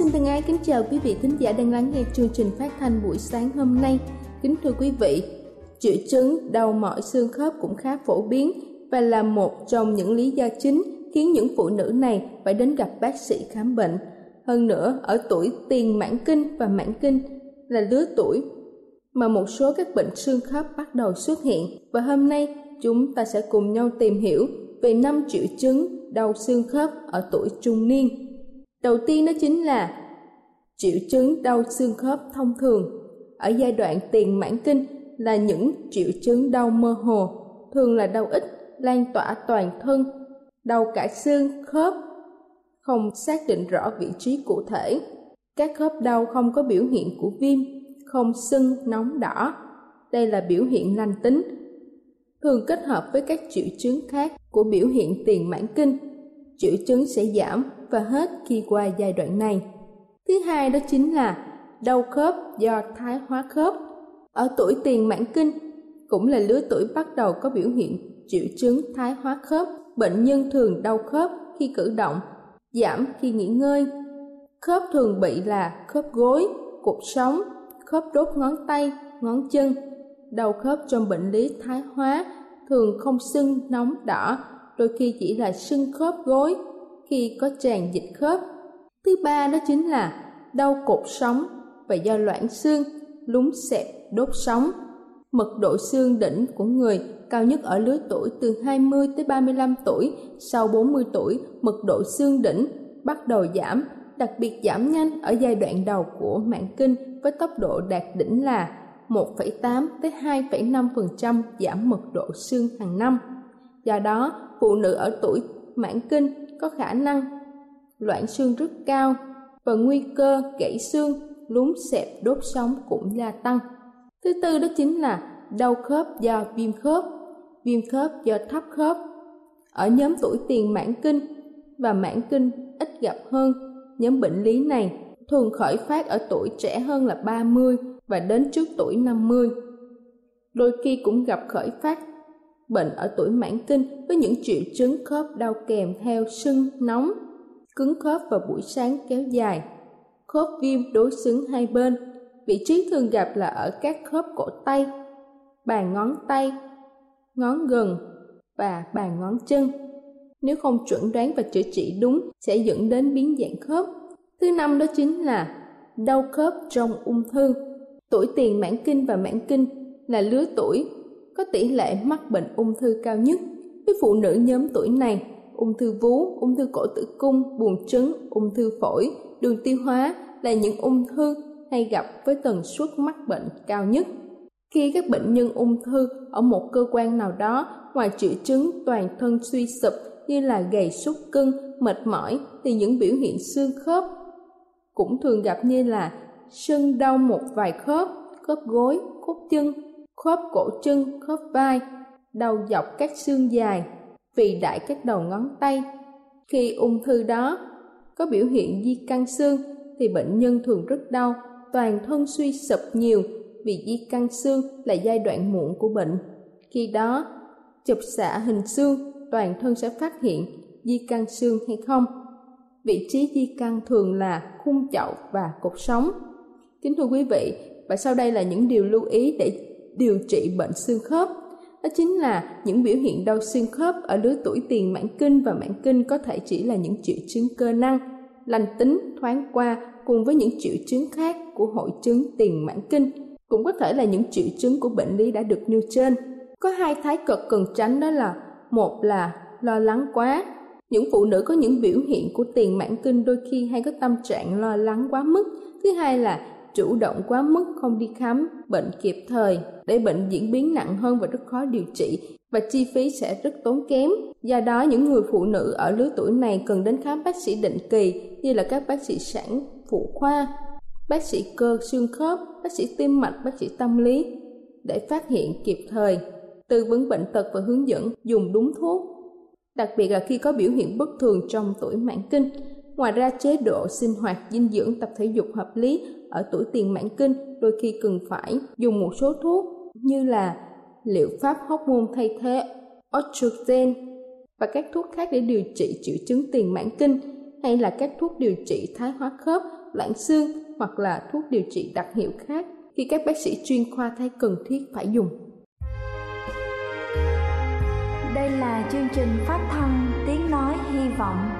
Xin thân ái kính chào quý vị thính giả đang lắng nghe chương trình phát thanh buổi sáng hôm nay. Kính thưa quý vị, triệu chứng đau mỏi xương khớp cũng khá phổ biến và là một trong những lý do chính khiến những phụ nữ này phải đến gặp bác sĩ khám bệnh. Hơn nữa, ở tuổi tiền mãn kinh và mãn kinh là lứa tuổi mà một số các bệnh xương khớp bắt đầu xuất hiện và hôm nay chúng ta sẽ cùng nhau tìm hiểu về năm triệu chứng đau xương khớp ở tuổi trung niên. Đầu tiên đó chính là triệu chứng đau xương khớp thông thường. Ở giai đoạn tiền mãn kinh là những triệu chứng đau mơ hồ, thường là đau ít, lan tỏa toàn thân, đau cả xương, khớp, không xác định rõ vị trí cụ thể. Các khớp đau không có biểu hiện của viêm, không sưng, nóng đỏ. Đây là biểu hiện lành tính. Thường kết hợp với các triệu chứng khác của biểu hiện tiền mãn kinh, triệu chứng sẽ giảm và hết khi qua giai đoạn này. Thứ hai đó chính là đau khớp do thái hóa khớp. Ở tuổi tiền mãn kinh cũng là lứa tuổi bắt đầu có biểu hiện triệu chứng thái hóa khớp. Bệnh nhân thường đau khớp khi cử động, giảm khi nghỉ ngơi. Khớp thường bị là khớp gối, cột sống, khớp đốt ngón tay, ngón chân. Đau khớp trong bệnh lý thái hóa thường không sưng, nóng, đỏ, đôi khi chỉ là sưng khớp gối khi có tràn dịch khớp. Thứ ba đó chính là đau cột sống và do loãng xương, lún xẹp, đốt sống. Mật độ xương đỉnh của người cao nhất ở lứa tuổi từ 20 tới 35 tuổi, sau 40 tuổi, mật độ xương đỉnh bắt đầu giảm, đặc biệt giảm nhanh ở giai đoạn đầu của mãn kinh với tốc độ đạt đỉnh là 1,8 tới 2,5% giảm mật độ xương hàng năm. Do đó, phụ nữ ở tuổi mãn kinh có khả năng loãng xương rất cao và nguy cơ gãy xương, lún xẹp đốt sống cũng gia tăng. Thứ tư đó chính là đau khớp do viêm khớp, viêm khớp do thấp khớp. Ở nhóm tuổi tiền mãn kinh và mãn kinh ít gặp hơn, nhóm bệnh lý này thường khởi phát ở tuổi trẻ hơn là 30 và đến trước tuổi 50. Đôi khi cũng gặp khởi phát bệnh ở tuổi mãn kinh với những triệu chứng khớp đau kèm theo sưng, nóng, cứng khớp vào buổi sáng kéo dài, khớp viêm đối xứng hai bên. Vị trí thường gặp là ở các khớp cổ tay, bàn ngón tay, ngón gần và bàn ngón chân. Nếu không chuẩn đoán và chữa trị đúng sẽ dẫn đến biến dạng khớp. Thứ năm đó chính là đau khớp trong ung thư. Tuổi tiền mãn kinh và mãn kinh là lứa tuổi có tỷ lệ mắc bệnh ung thư cao nhất. Với phụ nữ nhóm tuổi này, ung thư vú, ung thư cổ tử cung, buồng trứng, ung thư phổi, đường tiêu hóa là những ung thư hay gặp với tần suất mắc bệnh cao nhất. Khi các bệnh nhân ung thư ở một cơ quan nào đó ngoài triệu chứng toàn thân suy sụp như là gầy sút cân, mệt mỏi thì những biểu hiện xương khớp cũng thường gặp như là sưng đau một vài khớp, khớp gối, khớp chân, khớp cổ chân, khớp vai, đau dọc các xương dài, vì đại các đầu ngón tay. Khi ung thư đó có biểu hiện di căn xương thì bệnh nhân thường rất đau, toàn thân suy sụp nhiều vì di căn xương là giai đoạn muộn của bệnh. Khi đó, chụp xạ hình xương, toàn thân sẽ phát hiện di căn xương hay không. Vị trí di căn thường là khung chậu và cột sống. Kính thưa quý vị, và sau đây là những điều lưu ý để điều trị bệnh xương khớp. Đó chính là những biểu hiện đau xương khớp ở lứa tuổi tiền mãn kinh và mãn kinh có thể chỉ là những triệu chứng cơ năng, lành tính, thoáng qua cùng với những triệu chứng khác của hội chứng tiền mãn kinh, cũng có thể là những triệu chứng của bệnh lý đã được nêu trên. Có hai thái cực cần tránh đó là một là lo lắng quá. Những phụ nữ có những biểu hiện của tiền mãn kinh đôi khi hay có tâm trạng lo lắng quá mức. Thứ hai là chủ động quá mức không đi khám bệnh kịp thời để bệnh diễn biến nặng hơn và rất khó điều trị và chi phí sẽ rất tốn kém. Do đó những người phụ nữ ở lứa tuổi này cần đến khám bác sĩ định kỳ như là các bác sĩ sản phụ khoa, bác sĩ cơ xương khớp, bác sĩ tim mạch, bác sĩ tâm lý để phát hiện kịp thời, tư vấn bệnh tật và hướng dẫn dùng đúng thuốc. Đặc biệt là khi có biểu hiện bất thường trong tuổi mãn kinh. Ngoài ra chế độ sinh hoạt dinh dưỡng tập thể dục hợp lý ở tuổi tiền mãn kinh đôi khi cần phải dùng một số thuốc như là liệu pháp hormone thay thế estrogen và các thuốc khác để điều trị triệu chứng tiền mãn kinh hay là các thuốc điều trị thái hóa khớp, loãng xương hoặc là thuốc điều trị đặc hiệu khác khi các bác sĩ chuyên khoa thấy cần thiết phải dùng. Đây là chương trình phát thanh Tiếng Nói Hy Vọng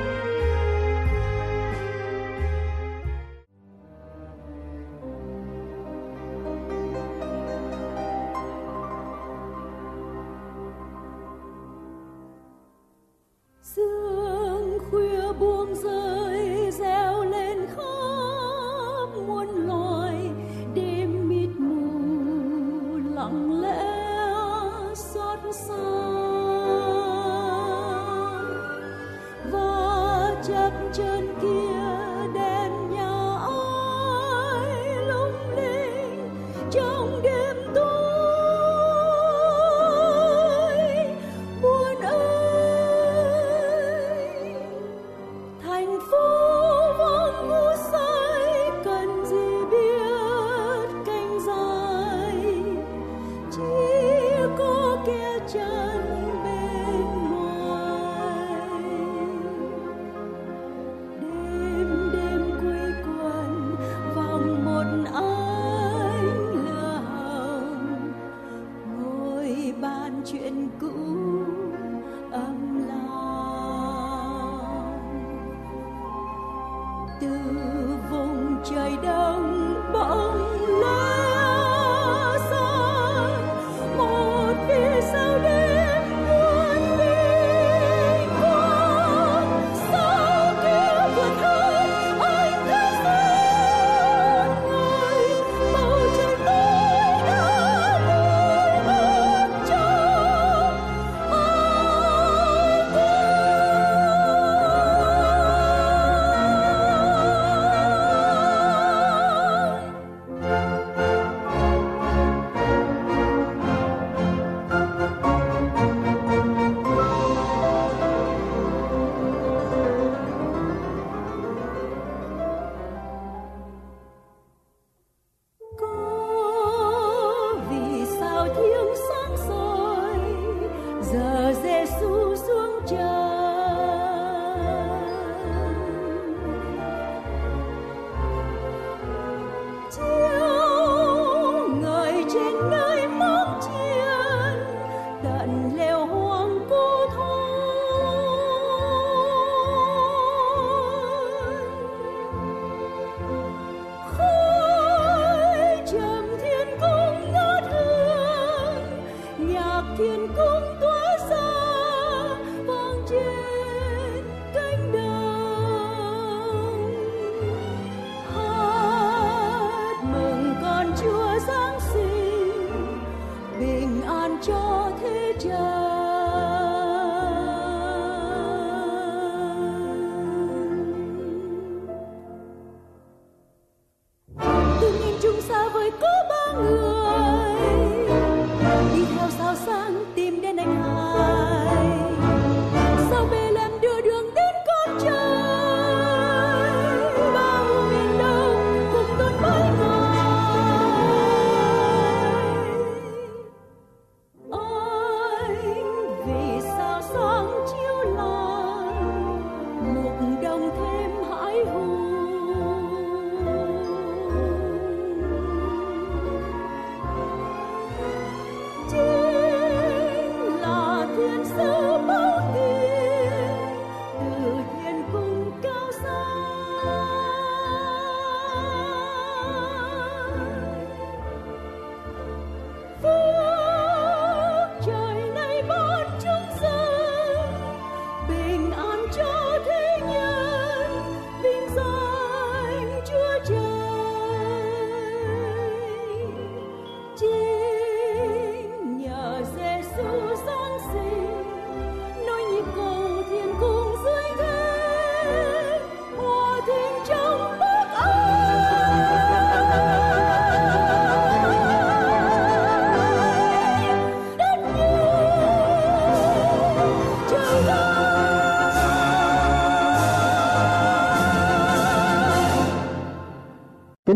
do.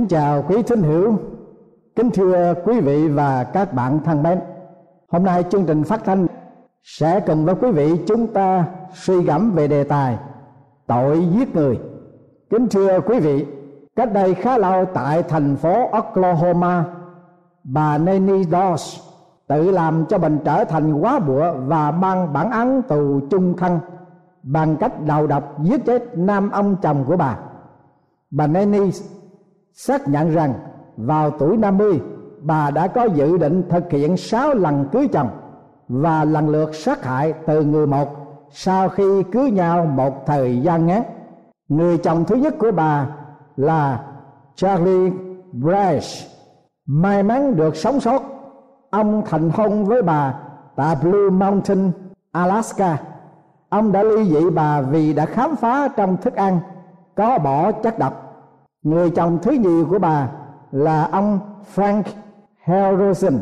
Kính chào quý thính hữu, kính thưa quý vị và các bạn thân mến. Hôm nay chương trình phát thanh sẽ cùng với quý vị chúng ta suy gẫm về đề tài tội giết người. Kính thưa quý vị, cách đây khá lâu tại thành phố Oklahoma, bà Nanny Doss tự làm cho mình trở thành quá bụa và mang bản án tù chung thân bằng cách đầu độc giết chết nam ông chồng của bà. Bà Nanny xác nhận rằng vào tuổi 50 bà đã có dự định thực hiện 6 lần cưới chồng và lần lượt sát hại từ người một sau khi cưới nhau một thời gian ngắn. Người chồng thứ nhất của bà là Charlie Brash may mắn được sống sót. Ông thành hôn với bà tại Blue Mountain, Alaska. Ông đã ly dị bà vì đã khám phá trong thức ăn có bỏ chất độc người chồng thứ nhì của bà là ông Frank Harrison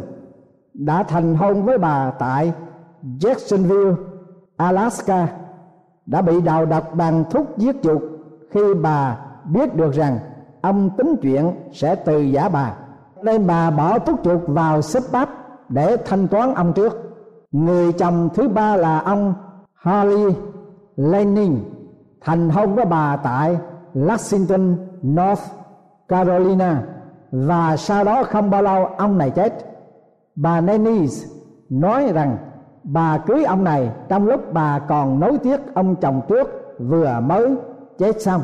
đã thành hôn với bà tại Jacksonville, Alaska đã bị đào độc bằng thuốc giết chuột khi bà biết được rằng ông tính chuyện sẽ từ giả bà. Nên bà bỏ thuốc chuột vào xếp bắp để thanh toán ông trước. Người chồng thứ ba là ông Harley Lenin, thành hôn với bà tại Lexington, North Carolina và sau đó không bao lâu ông này chết. Bà Nennis nói rằng bà cưới ông này trong lúc bà còn nối tiếc ông chồng trước vừa mới chết xong.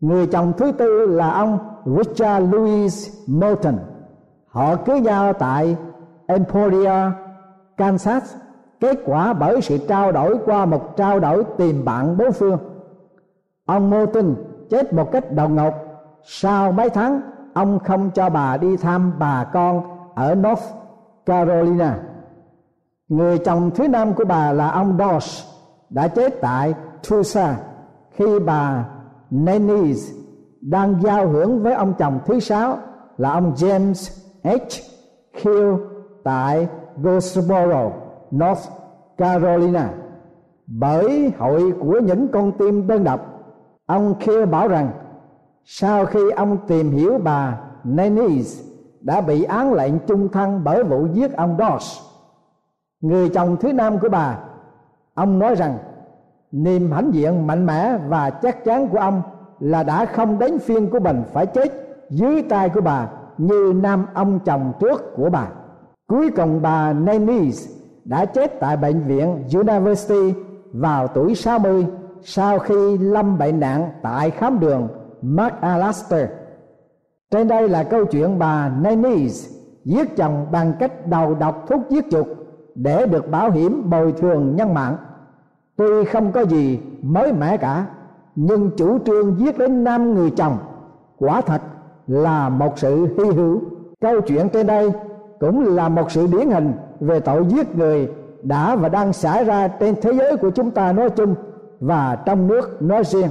Người chồng thứ tư là ông Richard Louis Moulton. Họ cưới nhau tại Emporia, Kansas. Kết quả bởi sự trao đổi qua một trao đổi tìm bạn bốn phương. Ông Moulton chết một cách đột ngột sau mấy tháng ông không cho bà đi thăm bà con ở North Carolina người chồng thứ năm của bà là ông Dodge đã chết tại Tulsa khi bà Nennis đang giao hưởng với ông chồng thứ sáu là ông James H. Hill tại Goldsboro, North Carolina bởi hội của những con tim đơn độc ông Hill bảo rằng sau khi ông tìm hiểu bà Nennis đã bị án lệnh chung thân bởi vụ giết ông Doss. Người chồng thứ năm của bà, ông nói rằng, niềm hãnh diện mạnh mẽ và chắc chắn của ông là đã không đến phiên của mình phải chết dưới tay của bà như nam ông chồng trước của bà. Cuối cùng bà Nennis đã chết tại bệnh viện University vào tuổi 60 sau khi lâm bệnh nặng tại khám đường McAllister. Trên đây là câu chuyện bà Nannies giết chồng bằng cách đầu độc thuốc giết chuột để được bảo hiểm bồi thường nhân mạng. Tuy không có gì mới mẻ cả, nhưng chủ trương giết đến năm người chồng quả thật là một sự hy hữu. Câu chuyện trên đây cũng là một sự điển hình về tội giết người đã và đang xảy ra trên thế giới của chúng ta nói chung và trong nước nói riêng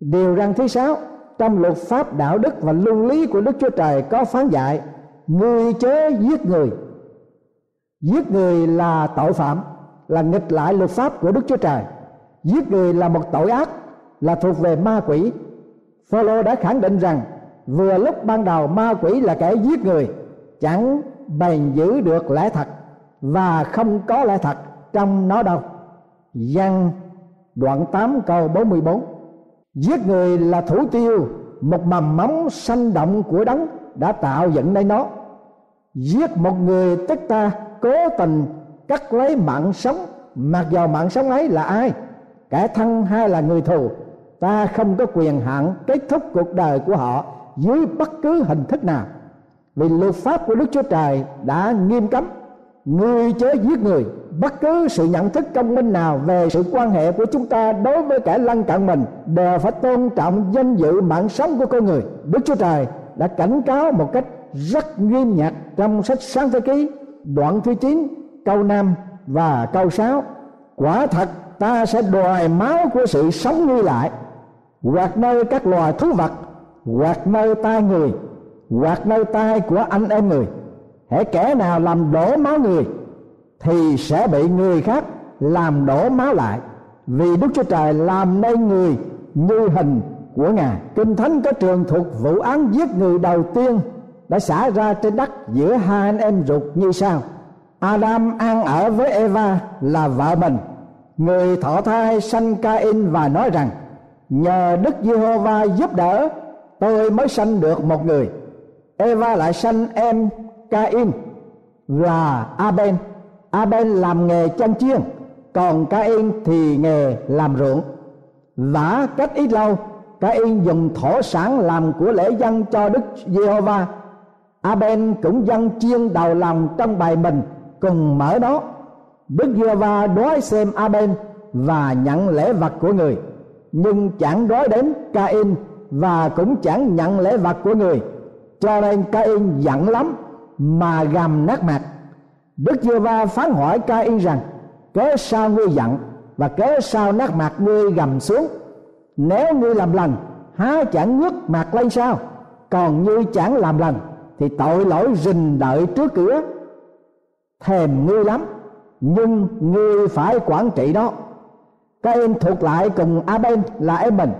điều răn thứ sáu, trong luật pháp đạo đức và luân lý của đức chúa trời có phán dạy, người chớ giết người. Giết người là tội phạm, là nghịch lại luật pháp của đức chúa trời. Giết người là một tội ác, là thuộc về ma quỷ. Phaolô đã khẳng định rằng, vừa lúc ban đầu ma quỷ là kẻ giết người, chẳng bền giữ được lẽ thật và không có lẽ thật trong nó đâu. Văn đoạn 8 câu 44 Giết người là thủ tiêu, một mầm móng sanh động của đấng đã tạo dựng nên nó. Giết một người tức ta cố tình cắt lấy mạng sống, Mặc dầu mạng sống ấy là ai? Kẻ thân hay là người thù? Ta không có quyền hạn kết thúc cuộc đời của họ Dưới bất cứ hình thức nào. Vì luật pháp của Đức Chúa Trời đã nghiêm cấm. Người chớ giết người. Bất cứ sự nhận thức công minh nào về sự quan hệ của chúng ta đối với kẻ lân cận mình đều phải tôn trọng danh dự mạng sống của con người. Đức chúa trời đã cảnh cáo một cách rất nghiêm nhặt trong sách sáng thế ký, đoạn thứ 9 câu 5 và câu 6 quả thật, ta sẽ đòi máu của sự sống nguy lại. Hoặc nơi các loài thú vật hoặc nơi tai người hoặc nơi tai của anh em người hễ kẻ nào làm đổ máu người, thì sẽ bị người khác làm đổ máu lại. Vì đức chúa trời làm nên người như hình của ngài. Kinh thánh có trường thuộc vụ án giết người đầu tiên đã xảy ra trên đất giữa hai anh em ruột như sau. Adam ăn ở với Eva là vợ mình. Người thọ thai sanh Cain và nói rằng, nhờ Đức Giê-hô-va giúp đỡ, tôi mới sanh được một người. Eva lại sanh em Cain là Aben Aben làm nghề chăn chiên, còn Cain thì nghề làm ruộng. Vả cách ít lâu, Cain dùng thổ sản làm của lễ dân cho Đức Giê-hô-va. Aben cũng dân chiên đầu lòng trong bài mình cùng mở đó. Đức Giê-hô-va đói xem Aben và nhận lễ vật của người, nhưng chẳng đói đến Cain và cũng chẳng nhận lễ vật của người. Cho nên Cain giận lắm mà gầm nát mặt. Đức Giê-va phán hỏi Cain rằng cớ sao ngươi giận và cớ sao nát mặt ngươi gầm xuống? Nếu ngươi làm lành, há chẳng ngước mặt lên sao? Còn như chẳng làm lành, thì tội lỗi rình đợi trước cửa. Thèm ngươi lắm, nhưng ngươi phải quản trị đó các em thuộc lại cùng Aben là em mình.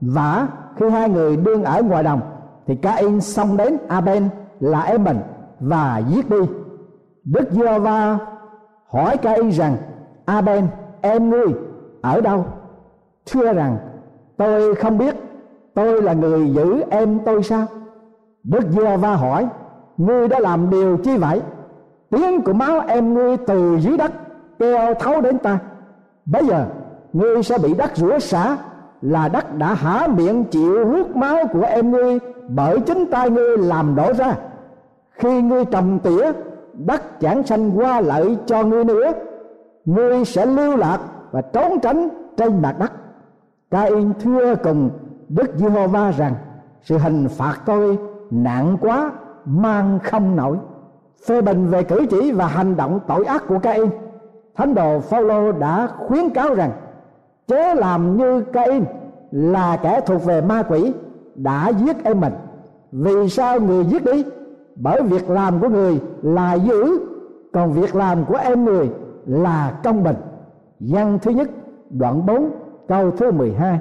Và khi hai người đương ở ngoài đồng, thì Cain xông đến Aben là em mình và giết đi. Đức giê va hỏi cây rằng, Aben, em ngươi ở đâu? Thưa rằng, tôi không biết. Tôi là người giữ em tôi sao? Đức giê va hỏi, ngươi đã làm điều chi vậy? Tiếng của máu em ngươi từ dưới đất kêu thấu đến ta. Bây giờ, ngươi sẽ bị đất rửa xả là đất đã há miệng chịu hút máu của em ngươi bởi chính tay ngươi làm đổ ra khi ngươi trồng tỉa đất chẳng sanh qua lợi cho ngươi nữa, ngươi sẽ lưu lạc và trốn tránh trên mặt đất. Cain thưa cùng Đức Giê-hô-va rằng, sự hình phạt tôi nặng quá, mang không nổi. Phê bình về cử chỉ và hành động tội ác của Cain thánh đồ Phaolô đã khuyến cáo rằng, chớ làm như Cain là kẻ thuộc về ma quỷ đã giết em mình. Vì sao người giết đi? Bởi việc làm của người là giữ, còn việc làm của em người là công bình. Văn thứ nhất, đoạn 4 câu thứ 12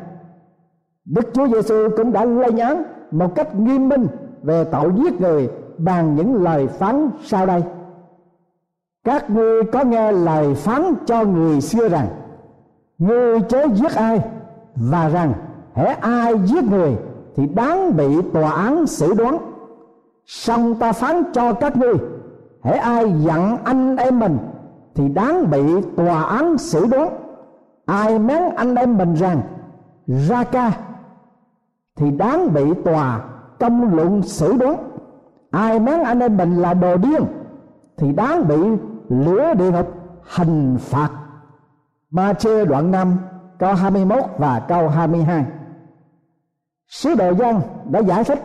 Đức Chúa Giêsu cũng đã lên án một cách nghiêm minh về tội giết người bằng những lời phán sau đây. Các ngươi có nghe lời phán cho người xưa rằng, ngươi chớ giết ai, và rằng hễ ai giết người thì đáng bị tòa án xử đoán song ta phán cho các ngươi, hễ ai giận anh em mình thì đáng bị tòa án xử đoán ai mắng anh em mình rằng ra ca thì đáng bị tòa công luận xử đoán ai mắng anh em mình là đồ điên thì đáng bị lửa địa ngục hình phạt. Ma chê đoạn 5 câu 21 và câu 22 Sứ đồ dân đã giải thích,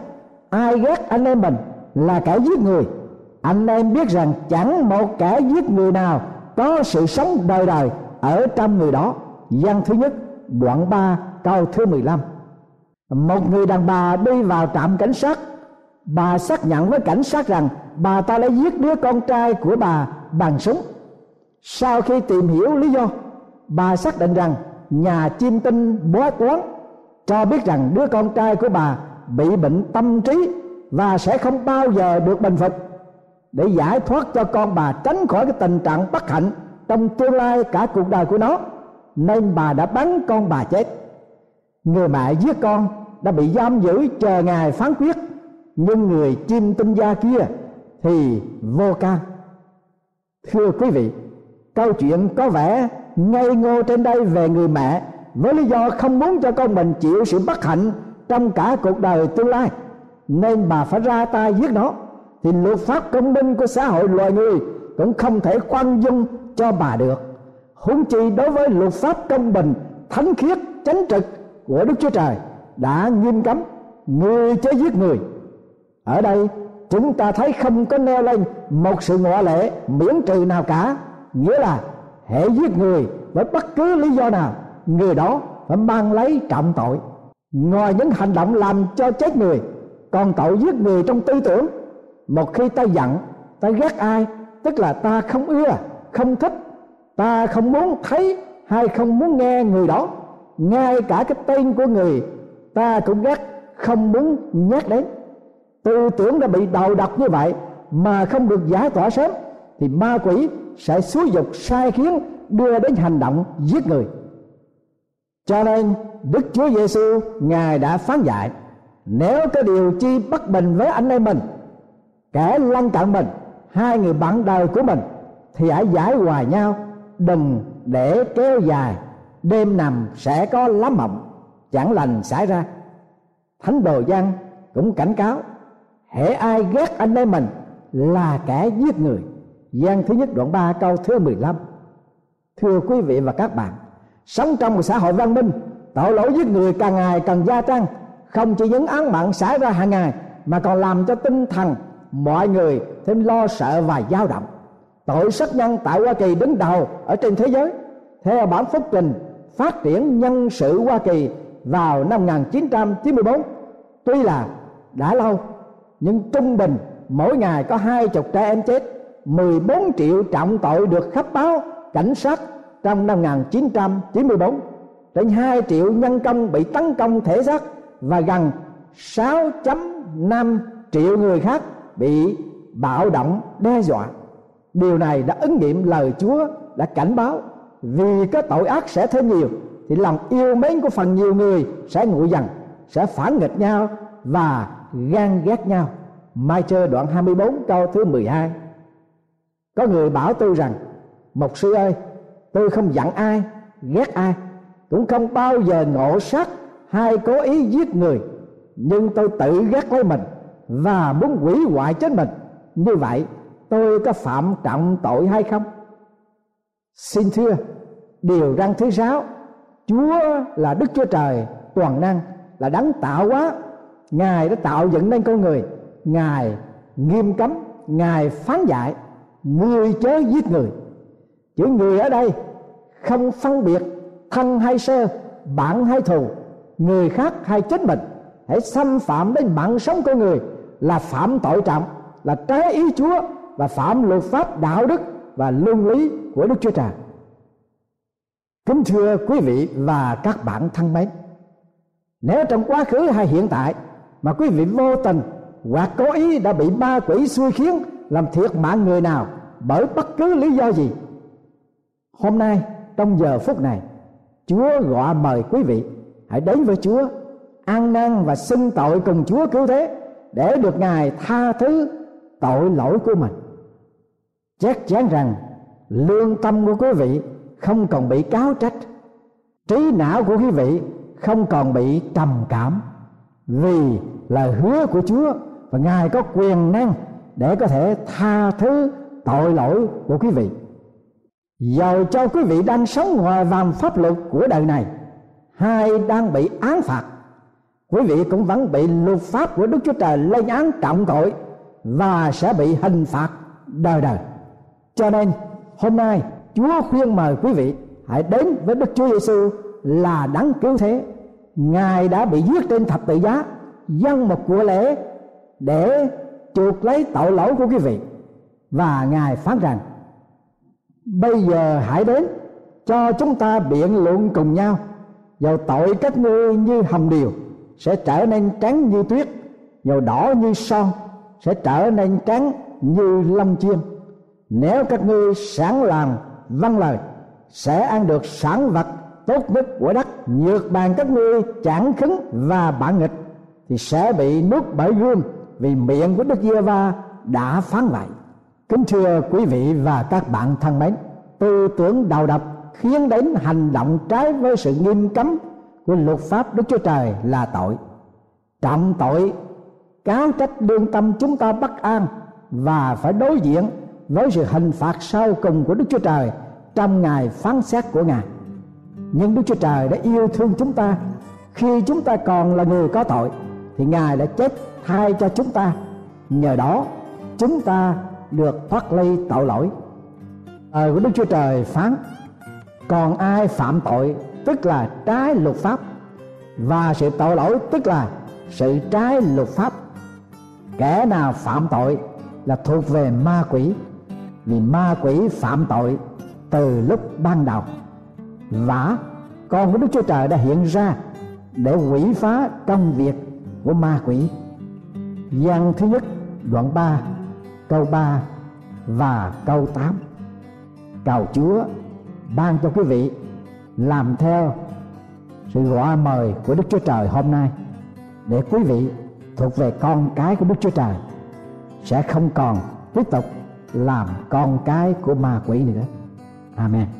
Ai ghét anh em mình là kẻ giết người. Anh em biết rằng chẳng một kẻ giết người nào Có sự sống đời đời ở trong người đó. Văn thứ nhất, đoạn 3 câu thứ 15 Một người đàn bà đi vào trạm cảnh sát. Bà xác nhận với cảnh sát rằng Bà ta đã giết đứa con trai của bà bằng súng. Sau khi tìm hiểu lý do, bà xác định rằng nhà chiêm tinh bói toán cho biết rằng đứa con trai của bà bị bệnh tâm trí và sẽ không bao giờ được bình phục. Để giải thoát cho con bà tránh khỏi cái tình trạng bất hạnh trong tương lai cả cuộc đời của nó, nên bà đã bắn con bà chết. Người mẹ giết con đã bị giam giữ chờ ngày phán quyết, nhưng người chim tinh gia kia thì vô can. Thưa quý vị, câu chuyện có vẻ ngây ngô trên đây về người mẹ với lý do không muốn cho con mình chịu sự bất hạnh trong cả cuộc đời tương lai nên bà phải ra tay giết nó. Thì luật pháp công minh của xã hội loài người cũng không thể khoan dung cho bà được. Huống chi đối với luật pháp công bình, thánh khiết, chánh trực của đức chúa trời đã nghiêm cấm người chớ giết người. Ở đây, chúng ta thấy không có neo lên một sự ngoại lệ miễn trừ nào cả. Nghĩa là hệ giết người với bất cứ lý do nào, người đó phải mang lấy trọng tội. Ngoài những hành động làm cho chết người còn tội giết người trong tư tưởng. Một khi ta giận, ta ghét ai? Tức là ta không ưa, không thích. Ta không muốn thấy hay không muốn nghe người đó. Ngay cả cái tên của người, ta cũng ghét, không muốn nhắc đến. Tư tưởng đã bị đầu độc như vậy mà không được giải tỏa sớm, thì ma quỷ sẽ xúi dục, sai khiến, đưa đến hành động giết người. Cho nên, đức chúa giêsu ngài đã phán dạy nếu có điều chi bất bình với anh em mình, kẻ lân cận mình, hai người bạn đời của mình, thì hãy giải hòa nhau, đừng để kéo dài. Đêm nằm sẽ có lắm mộng, chẳng lành xảy ra. Thánh đồ văn cũng cảnh cáo, hễ ai ghét anh em mình là kẻ giết người. Gian thứ nhất đoạn 3 câu thứ 15 thưa quý vị và các bạn, sống trong một xã hội văn minh, tội lỗi giết người càng ngày càng gia tăng không chỉ những án mạng xảy ra hàng ngày, mà còn làm cho tinh thần mọi người thêm lo sợ và dao động. Tội sát nhân tại Hoa Kỳ đứng đầu ở trên thế giới, theo bản phúc trình phát triển nhân sự Hoa Kỳ vào năm 1994 tuy là đã lâu, nhưng trung bình mỗi ngày có hai chục trẻ em chết 14 triệu trọng tội được khắp báo cảnh sát trong năm 1994 trên 2 triệu nhân công bị tấn công thể xác và gần 6.5 triệu người khác bị bạo động, đe dọa. Điều này đã ứng nghiệm lời chúa đã cảnh báo. Vì cái tội ác sẽ thêm nhiều, thì lòng yêu mến của phần nhiều người sẽ nguội dần, sẽ phản nghịch nhau và gan ghét nhau. Mai Trơ đoạn 24 câu thứ 12 Có người bảo tôi rằng Mục sư ơi, tôi không giận ai, ghét ai, Cũng không bao giờ ngộ sát hay cố ý giết người, Nhưng tôi tự gác lấy mình Và muốn hủy hoại chết mình. Như vậy, tôi có phạm trọng tội hay không? Xin thưa, điều răn thứ sáu, chúa là đức chúa trời, toàn năng, là đấng tạo hóa. Ngài đã tạo dựng nên con người. Ngài nghiêm cấm, ngài phán dạy, người chớ giết người. Chữ người ở đây không phân biệt thân hay sơ bạn hay thù người khác hay chính mình hãy xâm phạm đến mạng sống của người là phạm tội trọng là trái ý chúa và phạm luật pháp đạo đức và luân lý của Đức Chúa Trời. Kính thưa quý vị và các bạn thân mến, nếu trong quá khứ hay hiện tại mà quý vị vô tình hoặc cố ý đã bị ma quỷ xui khiến làm thiệt mạng người nào bởi bất cứ lý do gì, hôm nay trong giờ phút này, Chúa gọi mời quý vị hãy đến với Chúa, ăn năn và xưng tội cùng Chúa cứu thế để được Ngài tha thứ tội lỗi của mình. Chắc chắn rằng lương tâm của quý vị không còn bị cáo trách trí não của quý vị không còn bị trầm cảm. Vì lời hứa của chúa và ngài có quyền năng để có thể tha thứ tội lỗi của quý vị. Dầu cho quý vị đang sống ngoài vòng pháp luật của đời này hai đang bị án phạt quý vị cũng vẫn bị luật pháp của đức chúa trời lên án trọng tội và sẽ bị hình phạt đời đời cho nên hôm nay Chúa khuyên mời quý vị hãy đến với Đức Chúa Giêsu là đáng cứu thế. Ngài đã bị giết trên thập tự giá, dâng một của lễ để chuộc lấy tội lỗi của quý vị. Và Ngài phán rằng: Bây giờ hãy đến cho chúng ta biện luận cùng nhau, dầu tội các ngươi như hầm điều sẽ trở nên trắng như tuyết, dầu đỏ như son sẽ trở nên trắng như lâm chiên. Nếu các ngươi sẵn làm văn vâng lời sẽ ăn được sản vật tốt nhất của đất nhược bàn các ngươi chẳng khứng và bản nghịch thì sẽ bị nuốt bởi gươm vì miệng của đức giê va đã phán vậy. Kính thưa quý vị và các bạn thân mến tư tưởng đầu độc khiến đến hành động trái với sự nghiêm cấm của luật pháp đức chúa trời là tội trọng tội cáo trách đương tâm chúng ta bất an và phải đối diện với sự hình phạt sau cùng của Đức Chúa Trời trong ngày phán xét của Ngài. Nhưng Đức Chúa Trời đã yêu thương chúng ta khi chúng ta còn là người có tội, thì Ngài đã chết thay cho chúng ta. Nhờ đó, chúng ta được thoát ly tội lỗi. Ờ của Đức Chúa Trời phán còn ai phạm tội, tức là trái luật pháp, và sự tội lỗi, tức là sự trái luật pháp. Kẻ nào phạm tội là thuộc về ma quỷ, vì ma quỷ phạm tội từ lúc ban đầu. Và con của Đức Chúa Trời đã hiện ra để quỷ phá công việc của ma quỷ. Gian thứ nhất, đoạn 3 câu 3 và câu 8 cầu Chúa ban cho quý vị làm theo sự gọi mời của Đức Chúa Trời hôm nay, để quý vị thuộc về con cái của Đức Chúa Trời sẽ không còn tiếp tục làm con cái của ma quỷ nữa. Amen.